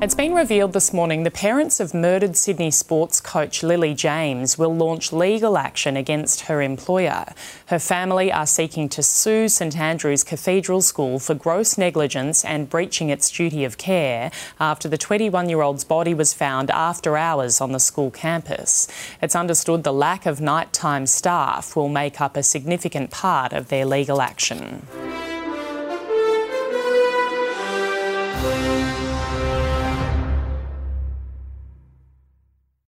It's been revealed this morning the parents of murdered Sydney sports coach Lily James will launch legal action against her employer. Her family are seeking to sue St Andrew's Cathedral School for gross negligence and breaching its duty of care after the 21 year old's body was found after hours on the school campus. It's understood the lack of nighttime staff will make up a significant part of their legal action.